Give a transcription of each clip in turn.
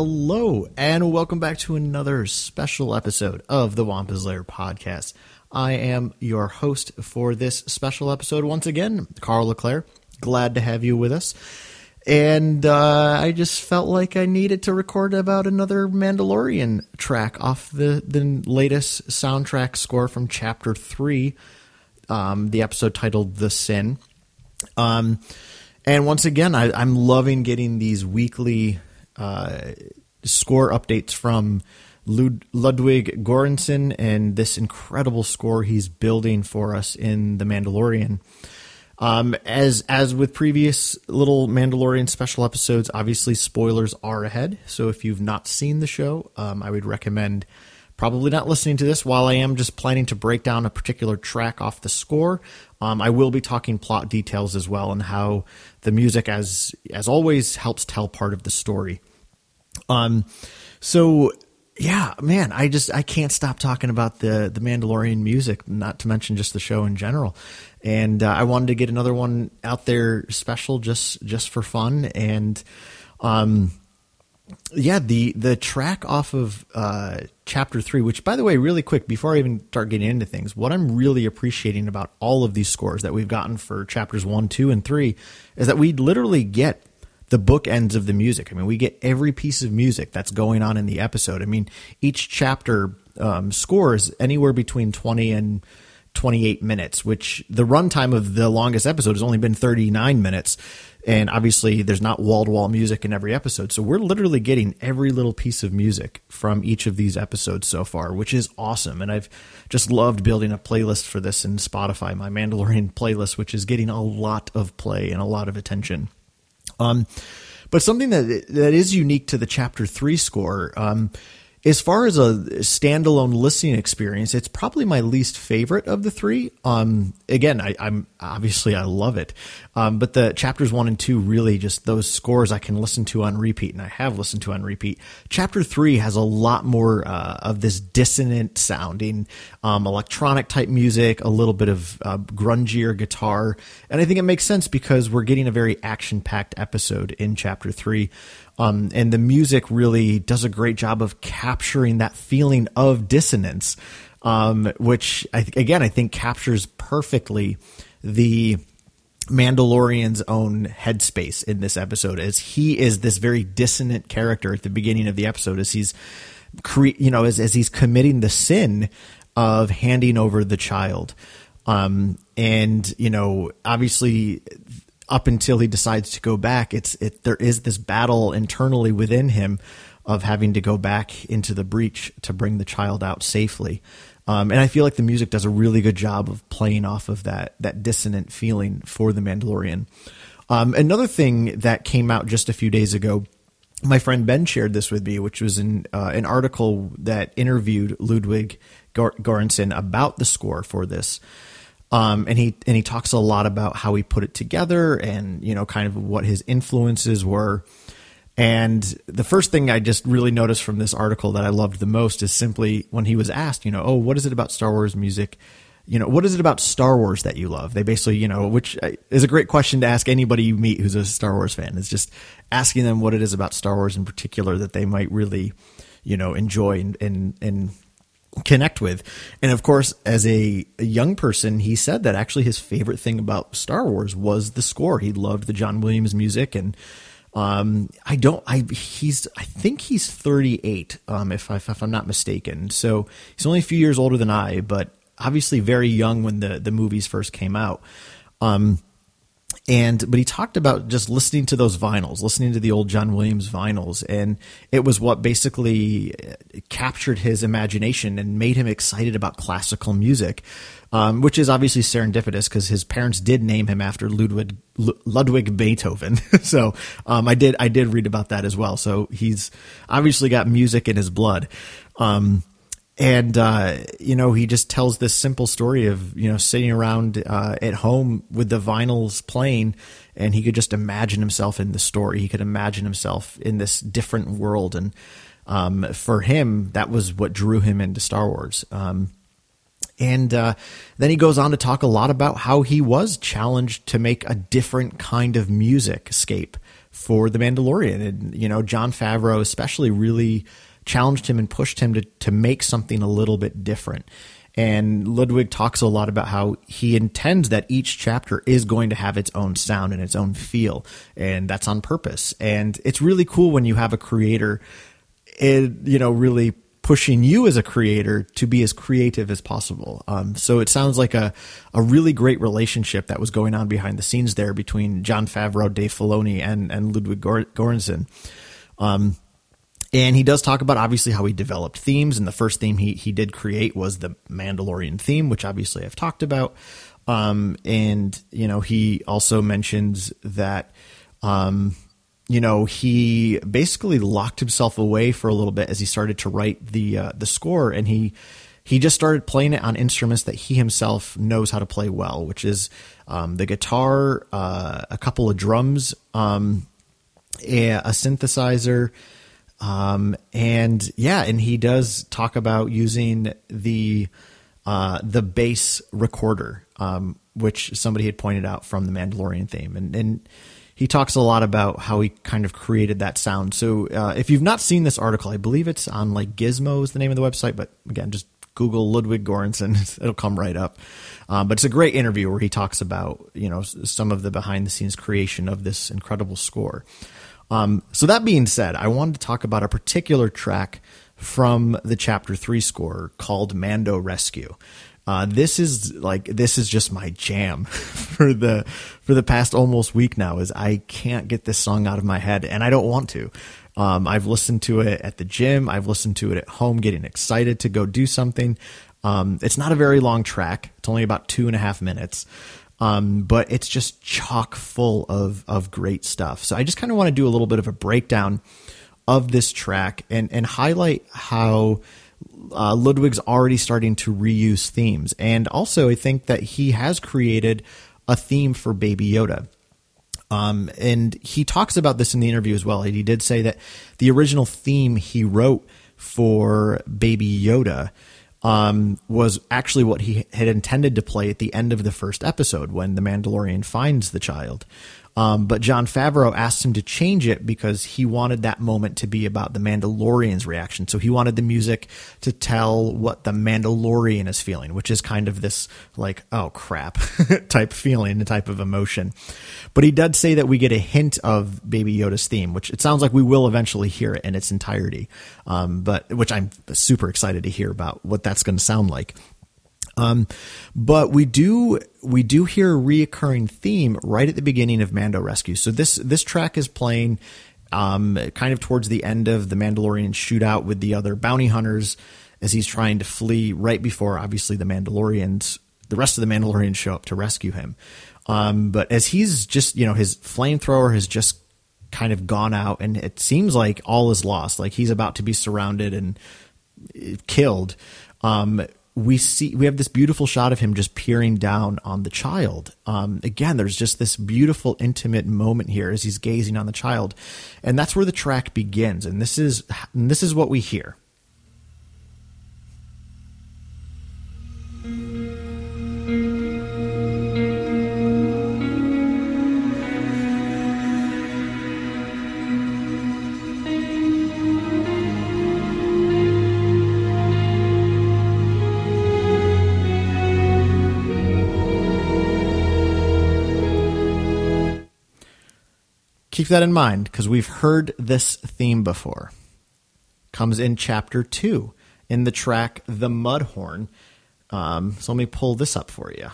Hello, and welcome back to another special episode of the Wampa's Lair podcast. I am your host for this special episode once again, Karl LeClaire. Glad to have you with us. And uh, I just felt like I needed to record about another Mandalorian track off the, the latest soundtrack score from Chapter 3, um, the episode titled The Sin. Um, and once again, I, I'm loving getting these weekly uh, score updates from Lud- Ludwig Göransson and this incredible score he's building for us in The Mandalorian. Um, as as with previous little Mandalorian special episodes, obviously spoilers are ahead. So if you've not seen the show, um, I would recommend probably not listening to this. While I am just planning to break down a particular track off the score, um, I will be talking plot details as well and how the music, as as always, helps tell part of the story. Um, so yeah, man, I just I can't stop talking about the the Mandalorian music, not to mention just the show in general. And uh, I wanted to get another one out there special just just for fun and um yeah, the the track off of uh, chapter three, which by the way, really quick before I even start getting into things, what I'm really appreciating about all of these scores that we've gotten for chapters one, two, and three is that we literally get the bookends of the music. I mean, we get every piece of music that's going on in the episode. I mean, each chapter um, scores anywhere between 20 and 28 minutes, which the runtime of the longest episode has only been 39 minutes. And obviously, there's not wall to wall music in every episode. So we're literally getting every little piece of music from each of these episodes so far, which is awesome. And I've just loved building a playlist for this in Spotify, my Mandalorian playlist, which is getting a lot of play and a lot of attention. Um, but something that that is unique to the chapter three score, um, as far as a standalone listening experience, it's probably my least favorite of the three. Um, again, I, am obviously I love it, um, but the chapters one and two really just those scores I can listen to on repeat, and I have listened to on repeat. Chapter three has a lot more uh, of this dissonant sounding, um, electronic type music, a little bit of uh, grungier guitar, and I think it makes sense because we're getting a very action packed episode in chapter three. Um, and the music really does a great job of capturing that feeling of dissonance, um, which I th- again I think captures perfectly the Mandalorian's own headspace in this episode, as he is this very dissonant character at the beginning of the episode, as he's cre- you know as as he's committing the sin of handing over the child. Um, and you know, obviously, up until he decides to go back, it's it there is this battle internally within him of having to go back into the breach to bring the child out safely. Um, and I feel like the music does a really good job of playing off of that that dissonant feeling for the Mandalorian. Um, another thing that came out just a few days ago, my friend Ben shared this with me, which was in uh, an article that interviewed Ludwig Göransson about the score for this. Um, and he and he talks a lot about how he put it together and you know kind of what his influences were. And the first thing I just really noticed from this article that I loved the most is simply when he was asked, you know, oh, what is it about Star Wars music? You know, what is it about Star Wars that you love? They basically, you know, which is a great question to ask anybody you meet who's a Star Wars fan. Is just asking them what it is about Star Wars in particular that they might really, you know, enjoy and and, and connect with. And of course, as a, a, young person, he said that actually his favorite thing about Star Wars was the score. He loved the John Williams music and um, I don't, I, he's, I think he's 38, um, if, I, if I'm not mistaken. So he's only a few years older than I, but obviously very young when the, the movies first came out. Um, and but he talked about just listening to those vinyls listening to the old john williams vinyls. And it was what basically uh, captured his imagination and made him excited about classical music um, which is obviously serendipitous because his parents did name him after ludwig ludwig beethoven. So um, i did i did read about that as well. So he's obviously got music in his blood. Um, and uh, you know he just tells this simple story of you know sitting around uh, at home with the vinyls playing and he could just imagine himself in the story. He could imagine himself in this different world. And um, for him that was what drew him into star wars. Um, And uh, then he goes on to talk a lot about how he was challenged to make a different kind of music scape for The Mandalorian. And, you know, Jon Favreau especially really challenged him and pushed him to, to make something a little bit different. And Ludwig talks a lot about how he intends that each chapter is going to have its own sound and its own feel. And that's on purpose. And it's really cool when you have a creator, it, you know, really pushing you as a creator to be as creative as possible. Um, so it sounds like a, a really great relationship that was going on behind the scenes there between Jon Favreau, Dave Filoni, and, and Ludwig Göransson. Um, and he does talk about obviously how he developed themes, and the first theme he he did create was the Mandalorian theme, which obviously I've talked about. Um, and you know, he also mentions that um, you know, he basically locked himself away for a little bit as he started to write the uh, the score, and he he just started playing it on instruments that he himself knows how to play well, which is um, the guitar, uh, a couple of drums, um, a, a, synthesizer, um, and yeah, and he does talk about using the uh, the bass recorder, um, which somebody had pointed out from the Mandalorian theme, and and he talks a lot about how he kind of created that sound. So uh, if you've not seen this article, I believe it's on like Gizmo is the name of the website, but again, just Google Ludwig Göransson, it'll come right up. Um, but it's a great interview where he talks about you know some of the behind the scenes creation of this incredible score. Um, so that being said, I wanted to talk about a particular track from the chapter three score called Mando Rescue. Uh, this is like this is just my jam for the for the past almost week now. Is I can't get this song out of my head, and I don't want to. Um, I've listened to it at the gym. I've listened to it at home, getting excited to go do something. Um, it's not a very long track. It's only about two and a half minutes. Um, but it's just chock full of of great stuff. So I just kind of want to do a little bit of a breakdown of this track and and highlight how uh, Ludwig's already starting to reuse themes. And also, I think that he has created a theme for Baby Yoda. Um, and he talks about this in the interview as well. He did say that the original theme he wrote for Baby Yoda um, was actually what he had intended to play at the end of the first episode when the Mandalorian finds the child. Um, but Jon Favreau asked him to change it because he wanted that moment to be about the Mandalorian's reaction. So he wanted the music to tell what the Mandalorian is feeling, which is kind of this like, oh crap type feeling, type of emotion. But he did say that we get a hint of Baby Yoda's theme, which it sounds like we will eventually hear it in its entirety. Um, but which I'm super excited to hear about what that's going to sound like. Um, but we do we do hear a reoccurring theme right at the beginning of Mando Rescue. So this this track is playing um, kind of towards the end of the Mandalorian shootout with the other bounty hunters as he's trying to flee right before obviously the Mandalorians the rest of the Mandalorians show up to rescue him. Um, but as he's just you know his flamethrower has just kind of gone out and it seems like all is lost like he's about to be surrounded and killed um, we see we have this beautiful shot of him just peering down on the child. Um, again, there's just this beautiful, intimate moment here as he's gazing on the child, and that's where the track begins. And this is and this is what we hear. Keep that in mind because we've heard this theme before. Comes in chapter two in the track The Mudhorn. Um, so let me pull this up for you.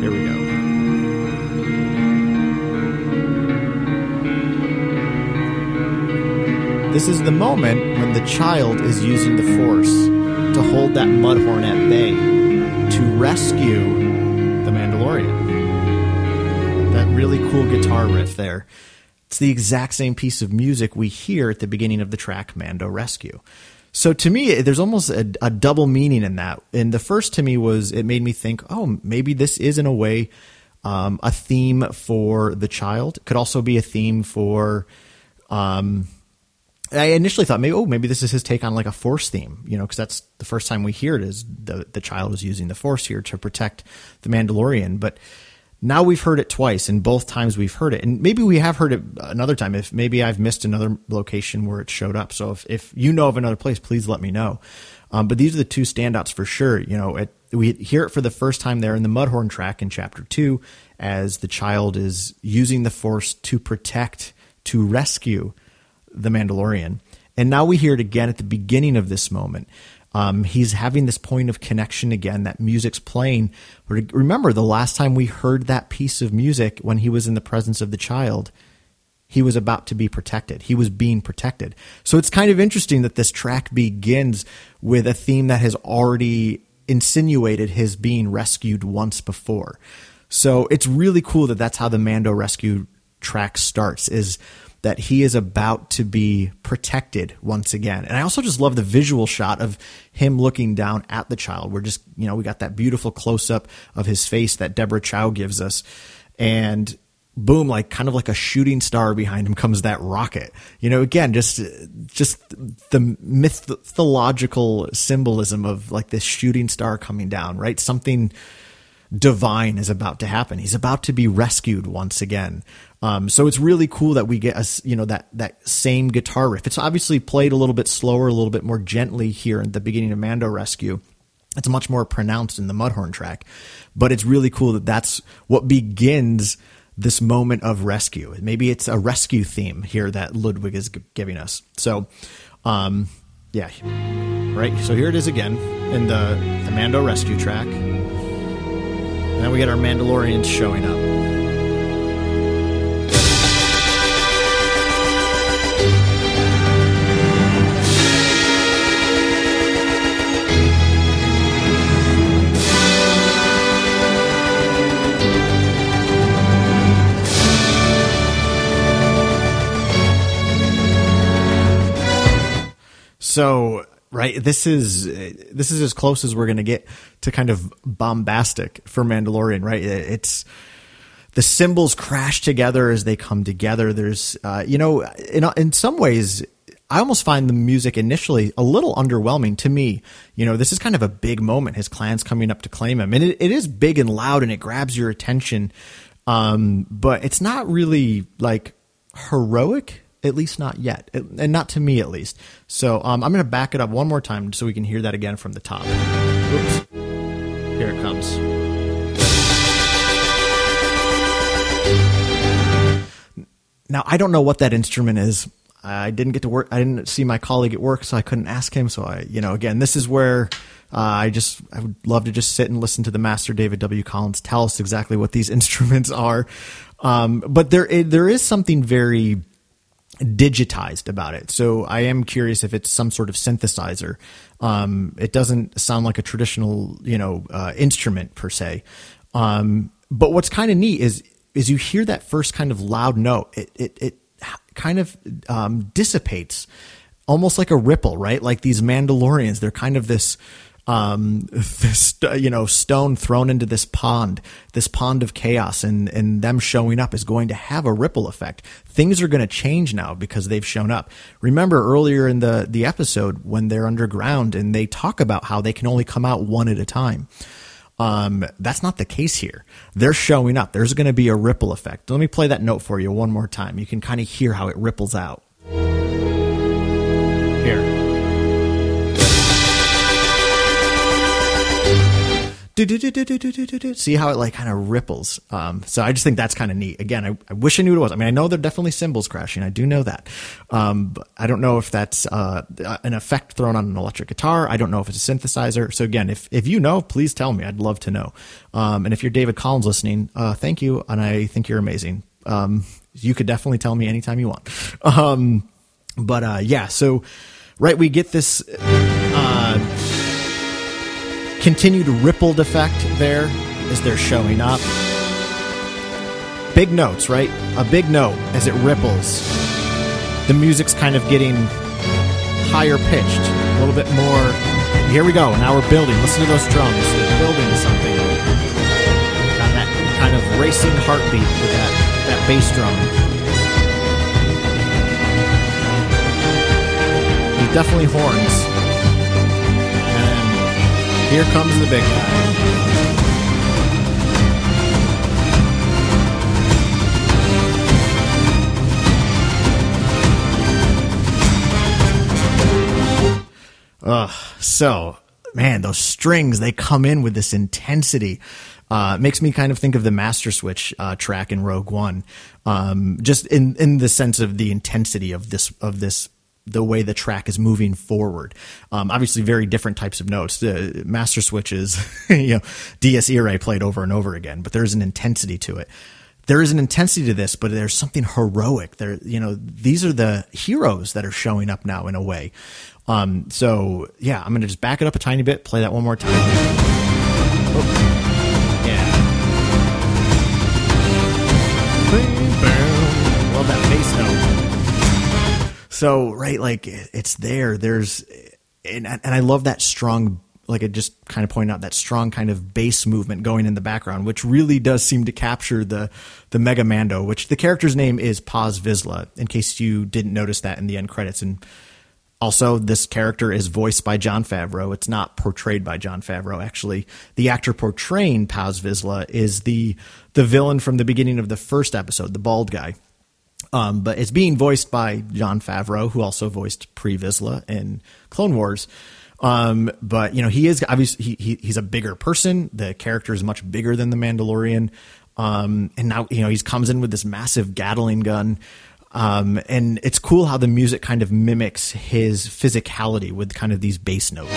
Here we go. This is the moment when the child is using the force to hold that mudhorn at bay to rescue Mandalorian. That really cool guitar riff there. It's the exact same piece of music we hear at the beginning of the track Mando Rescue. So to me, there's almost a, a, double meaning in that. And the first to me was it made me think, oh, maybe this is in a way um, a theme for the child. Could also be a theme for, um, I initially thought maybe oh maybe this is his take on like a force theme, you know, because that's the first time we hear it is the the child is using the force here to protect the Mandalorian, but now we've heard it twice and both times we've heard it. And maybe we have heard it another time. If maybe i've missed another location where it showed up. So if, if you know of another place please let me know. Um, but these are the two standouts for sure. You know it, we hear it for the first time there in the mudhorn track in chapter 2 as the child is using the force to protect to rescue the mandalorian and now we hear it again at the beginning of this moment um, he's having this point of connection again. That music's playing. Remember, the last time we heard that piece of music when he was in the presence of the child, he was about to be protected. He was being protected. So it's kind of interesting that this track begins with a theme that has already insinuated his being rescued once before. So it's really cool that that's how the Mando rescue track starts. Is that he is about to be protected once again. And I also just love the visual shot of him looking down at the child. We're just, you know, we got that beautiful close up of his face that Deborah Chow gives us. And boom, like kind of like a shooting star behind him comes that rocket. You know, again, just just the mythological symbolism of like this shooting star coming down, right? Something divine is about to happen. He's about to be rescued once again. Um, so it's really cool that we get us, you know, that that same guitar riff. It's obviously played a little bit slower, a little bit more gently here at the beginning of Mando Rescue. It's much more pronounced in the Mudhorn track, but it's really cool that that's what begins this moment of rescue. Maybe it's a rescue theme here that Ludwig is g- giving us. So, um, yeah, right. So here it is again in the the Mando Rescue track. Then we get our Mandalorians showing up. So right? This is this is as close as we're going to get to kind of bombastic for Mandalorian, right? It's the cymbals crash together as they come together. There's, uh, you know, in in some ways. I almost find the music initially a little underwhelming to me. You know, this is kind of a big moment. His clan's coming up to claim him, and it, it is big and loud, and it grabs your attention. Um, but it's not really like heroic at least not yet, and not to me at least. So um, I'm going to back it up one more time so we can hear that again from the top. Oops. Here it comes. Now, I don't know what that instrument is. I didn't get to work. I didn't see my colleague at work, so I couldn't ask him. So I, you know, again, this is where uh, I just I would love to just sit and listen to the master David W. Collins tell us exactly what these instruments are. Um, but there there is something very digitized about it. So I am curious if it's some sort of synthesizer. Um, it doesn't sound like a traditional, you know, uh, instrument per se. Um, but what's kind of neat is is you hear that first kind of loud note. It it, it kind of um, dissipates, almost like a ripple, right? Like these Mandalorians, they're kind of this um, this you know stone thrown into this pond, this pond of chaos, and and them showing up is going to have a ripple effect. Things are going to change now because they've shown up. Remember earlier in the the episode when they're underground and they talk about how they can only come out one at a time. Um, that's not the case here. They're showing up. There's going to be a ripple effect. Let me play that note for you one more time. You can kind of hear how it ripples out. See how it like kind of ripples. Um, so I just think that's kind of neat. Again, I, I, wish I knew what it was. I mean, I know there are definitely cymbals crashing. I do know that. Um, but I don't know if that's uh, an effect thrown on an electric guitar. I don't know if it's a synthesizer. So again, if if you know, please tell me. I'd love to know. Um, and if you're David Collins listening, uh, thank you, and I think you're amazing. Um, you could definitely tell me anytime you want. Um, but uh, yeah, so right, we get this. Uh, continued rippled effect there as they're showing up. Big notes, right? A big note as it ripples. The music's kind of getting higher pitched, a little bit more. Here we go. Now we're building. Listen to those drums. They're building something. Got that kind of racing heartbeat with that, that bass drum. definitely horns. Here comes the big guy. Ugh. So, man, those strings, they come in with this intensity. Uh, makes me kind of think of the Master Switch uh, track in Rogue One, um, just in in the sense of the intensity of this of this the way the track is moving forward. Um, obviously, very different types of notes. The Master Switch is, you know, Irae played over and over again, but there's an intensity to it. There is an intensity to this, but there's something heroic. There, you know, these are the heroes that are showing up now in a way. Um, so yeah, I'm gonna just back it up a tiny bit, play that one more time. Oh. Yeah. So right, like it's there. There's and and I love that strong like it just kind of pointed out that strong kind of bass movement going in the background, which really does seem to capture the the Mega Mando, which the character's name is Paz Vizsla, in case you didn't notice that in the end credits. And also, this character is voiced by Jon Favreau. It's not portrayed by Jon Favreau. Actually, the actor portraying Paz Vizsla is the the villain from the beginning of the first episode, the bald guy. Um, but it's being voiced by Jon Favreau, who also voiced Pre Vizsla in Clone Wars. Um, but you know, he is obviously he, he, he's a bigger person. The character is much bigger than the Mandalorian. Um, and now you know he comes in with this massive Gatling gun. Um, and it's cool how the music kind of mimics his physicality with kind of these bass notes.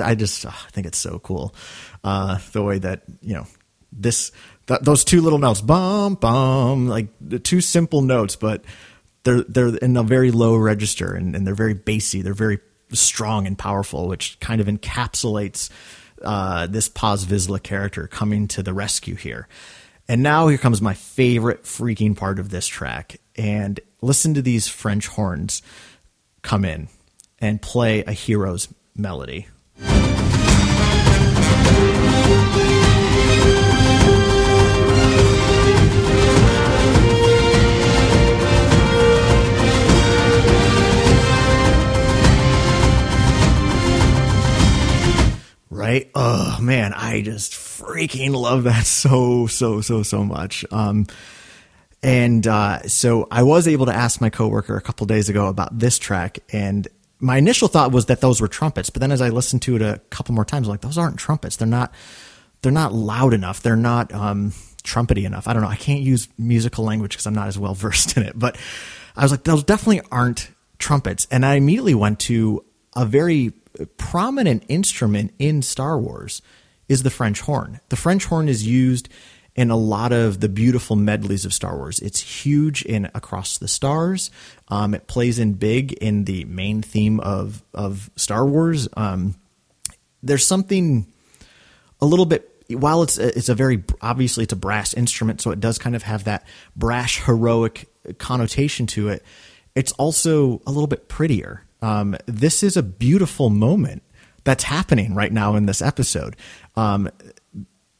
I, I just oh, I think it's so cool uh, the way that you know this th- those two little notes, bum bum, like the two simple notes, but they're they're in a very low register and, and they're very bassy. They're very strong and powerful, which kind of encapsulates uh, this Paz Vizsla character coming to the rescue here. And now here comes my favorite freaking part of this track. And listen to these French horns come in and play a hero's melody. Right? Oh man, I just freaking love that so so so so much. Um, and uh, so I was able to ask my coworker a couple days ago about this track, and my initial thought was that those were trumpets. But then as I listened to it a couple more times, I'm like those aren't trumpets. They're not. They're not loud enough. They're not um, trumpety enough. I don't know. I can't use musical language because I'm not as well versed in it. But I was like, those definitely aren't trumpets. And I immediately went to a very prominent instrument in Star Wars is the French horn. The French horn is used in a lot of the beautiful medleys of Star Wars. It's huge in Across the Stars. Um, it plays in big in the main theme of of Star Wars. Um, there's something a little bit while it's a, it's a very obviously it's a brass instrument, so it does kind of have that brash heroic connotation to it. It's also a little bit prettier. Um, this is a beautiful moment that's happening right now in this episode. Um,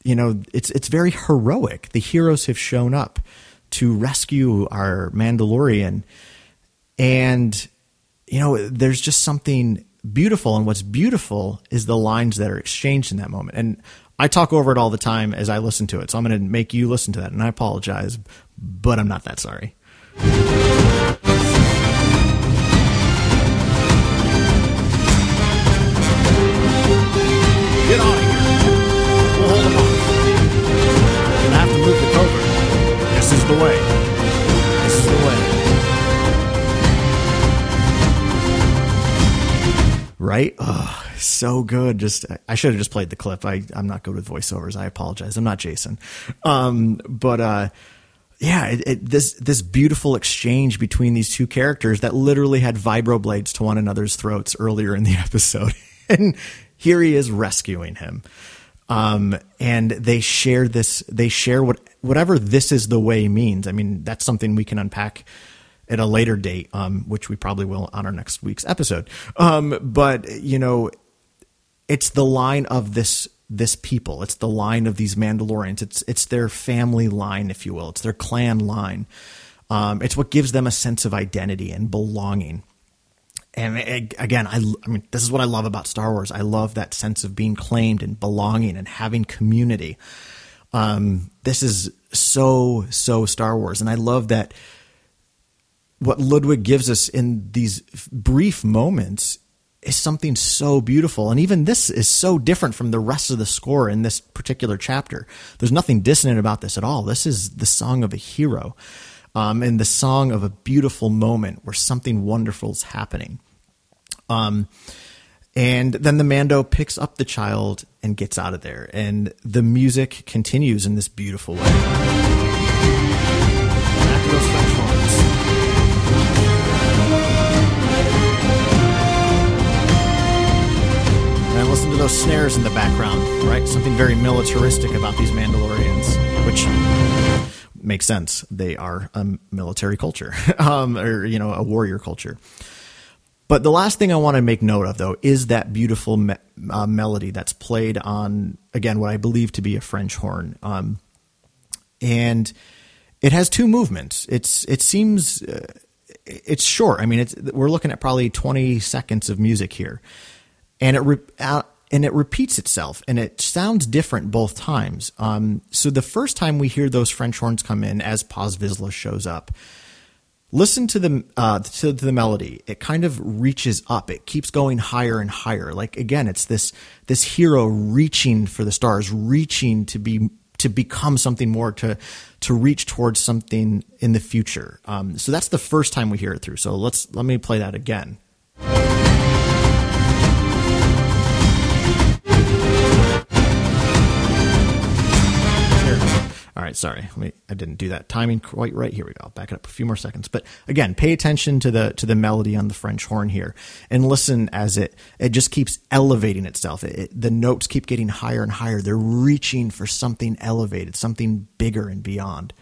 you know, it's it's very heroic. The heroes have shown up to rescue our Mandalorian, and you know, there's just something beautiful. And what's beautiful is the lines that are exchanged in that moment. And I talk over it all the time as I listen to it, so I'm going to make you listen to that. And I apologize, but I'm not that sorry. The way. This is the way. Right? Oh, so good. Just I should have just played the clip. I, I'm not good with voiceovers. I apologize. I'm not Jason. Um, but uh, yeah, it, it, this this beautiful exchange between these two characters that literally had vibroblades to one another's throats earlier in the episode, and here he is rescuing him. Um, and they share this, they share what, whatever this is the way means. I mean, that's something we can unpack at a later date, um, which we probably will on our next week's episode. Um, but you know, it's the line of this, this people. It's the line of these Mandalorians. It's it's their family line, if you will. It's their clan line. Um, it's what gives them a sense of identity and belonging. And again, I, I mean, this is what I love about Star Wars. I love that sense of being claimed and belonging and having community. Um, this is so so Star Wars, and I love that what Ludwig gives us in these brief moments is something so beautiful. And even this is so different from the rest of the score in this particular chapter. There's nothing dissonant about this at all. This is the song of a hero um, and the song of a beautiful moment where something wonderful is happening. Um, and then the Mando picks up the child and gets out of there. And the music continues in this beautiful way. And listen to those snares in the background, right? Something very militaristic about these Mandalorians, which makes sense. They are a military culture, um, or you know, a warrior culture. But the last thing I want to make note of, though, is that beautiful me- uh, melody that's played on again what I believe to be a French horn, um, and it has two movements. It's it seems uh, it's short. I mean, it's we're looking at probably twenty seconds of music here and it re- uh, and it repeats itself, and it sounds different both times. Um, so the first time we hear those French horns come in as Paz Vizsla shows up, listen to the uh, to the melody. It kind of reaches up. It keeps going higher and higher. Like again, it's this this hero reaching for the stars, reaching to be to become something more, to to reach towards something in the future. Um, so that's the first time we hear it through. So let's let me play that again. Right, sorry, I didn't do that timing quite right. Here we go. I'll back it up a few more seconds. But again, pay attention to the to the melody on the French horn here, and listen as it it just keeps elevating itself. It, it, the notes keep getting higher and higher. They're reaching for something elevated, something bigger and beyond.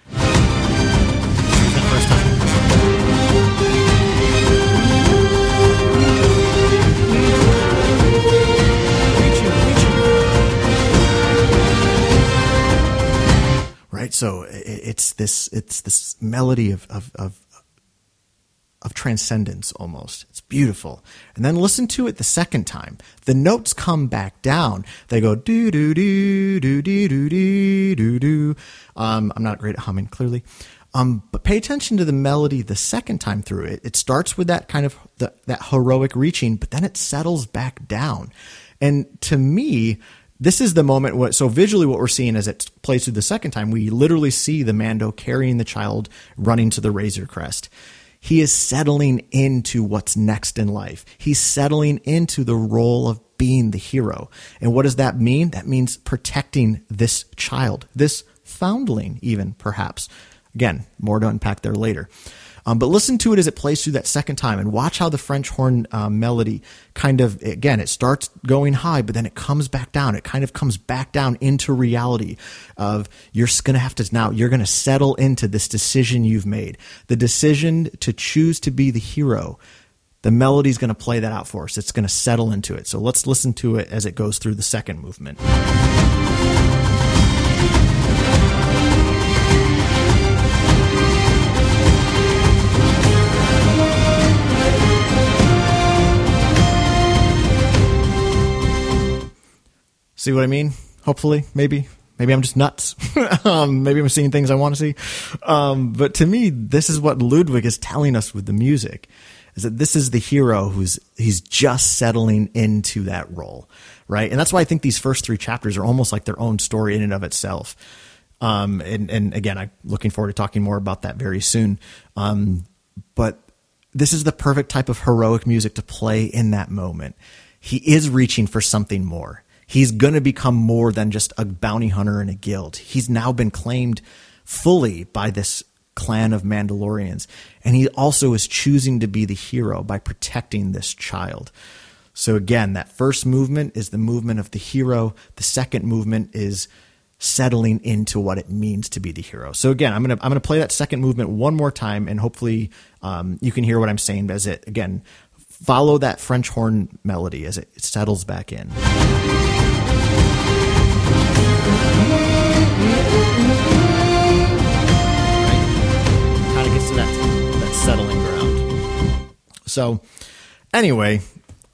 Right? So it's this it's this melody of of of, of transcendence almost. It's beautiful. And then listen to it the second time. The notes come back down. They go do do do do do do do do do. Um, I'm not great at humming, clearly. Um, but pay attention to the melody the second time through. It, it starts with that kind of the, that heroic reaching, but then it settles back down. And to me, this is the moment what so visually what we're seeing as it plays through the second time we literally see the mando carrying the child running to the razor crest. He is settling into what's next in life. He's settling into the role of being the hero. And what does that mean? That means protecting this child this foundling even perhaps. Again more to unpack there later um, but listen to it as it plays through that second time and watch how the French horn uh, melody kind of, again, it starts going high, but then it comes back down. It kind of comes back down into reality of you're going to have to now, you're going to settle into this decision you've made. The decision to choose to be the hero. The melody's going to play that out for us. It's going to settle into it. So let's listen to it as it goes through the second movement. See what I mean? Hopefully, maybe. Maybe I'm just nuts. um, maybe I'm seeing things I want to see. Um, but to me, this is what Ludwig is telling us with the music is that this is the hero who's he's just settling into that role, right? And that's why I think these first three chapters are almost like their own story in and of itself. Um, and, and again, I'm looking forward to talking more about that very soon. Um, but this is the perfect type of heroic music to play in that moment. He is reaching for something more he's going to become more than just a bounty hunter in a guild. He's now been claimed fully by this clan of Mandalorians. And he also is choosing to be the hero by protecting this child. So again, that first movement is the movement of the hero. The second movement is settling into what it means to be the hero. So again, I'm gonna I'm gonna play that second movement one more time, and hopefully um, you can hear what I'm saying as it again follow that French horn melody as it settles back in. So, anyway,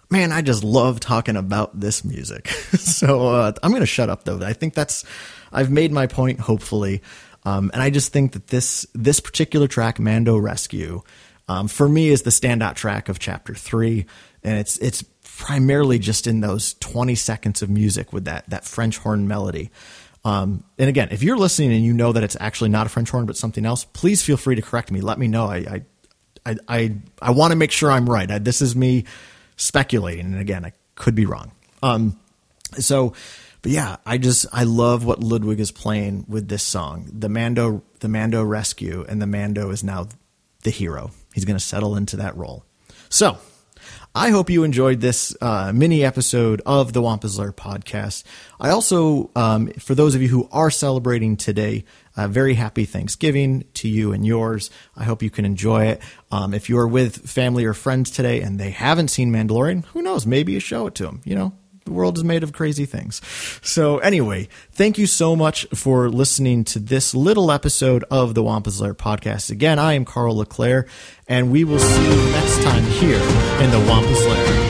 man, I just love talking about this music. so uh, I'm going to shut up though. I think that's I've made my point. Hopefully, um, and I just think that this this particular track, Mando Rescue, um, for me is the standout track of chapter three, and it's it's primarily just in those 20 seconds of music with that that French horn melody. Um, and again, if you're listening and you know that it's actually not a French horn but something else, please feel free to correct me. Let me know. I I I I, I want to make sure I'm right. I, this is me speculating, and again, I could be wrong. Um, so, but yeah, I just I love what Ludwig is playing with this song. The Mando, the Mando rescue, and the Mando is now the hero. He's going to settle into that role. So, I hope you enjoyed this uh, mini episode of the Wampa's Lair podcast. I also, um, for those of you who are celebrating today, a very happy Thanksgiving to you and yours. I hope you can enjoy it. Um, if you're with family or friends today and they haven't seen Mandalorian, who knows? Maybe you show it to them. You know, the world is made of crazy things. So, anyway, thank you so much for listening to this little episode of the Wampa's Lair podcast. Again, I am Karl LeClaire, and we will see you next time here in the Wampa's Lair.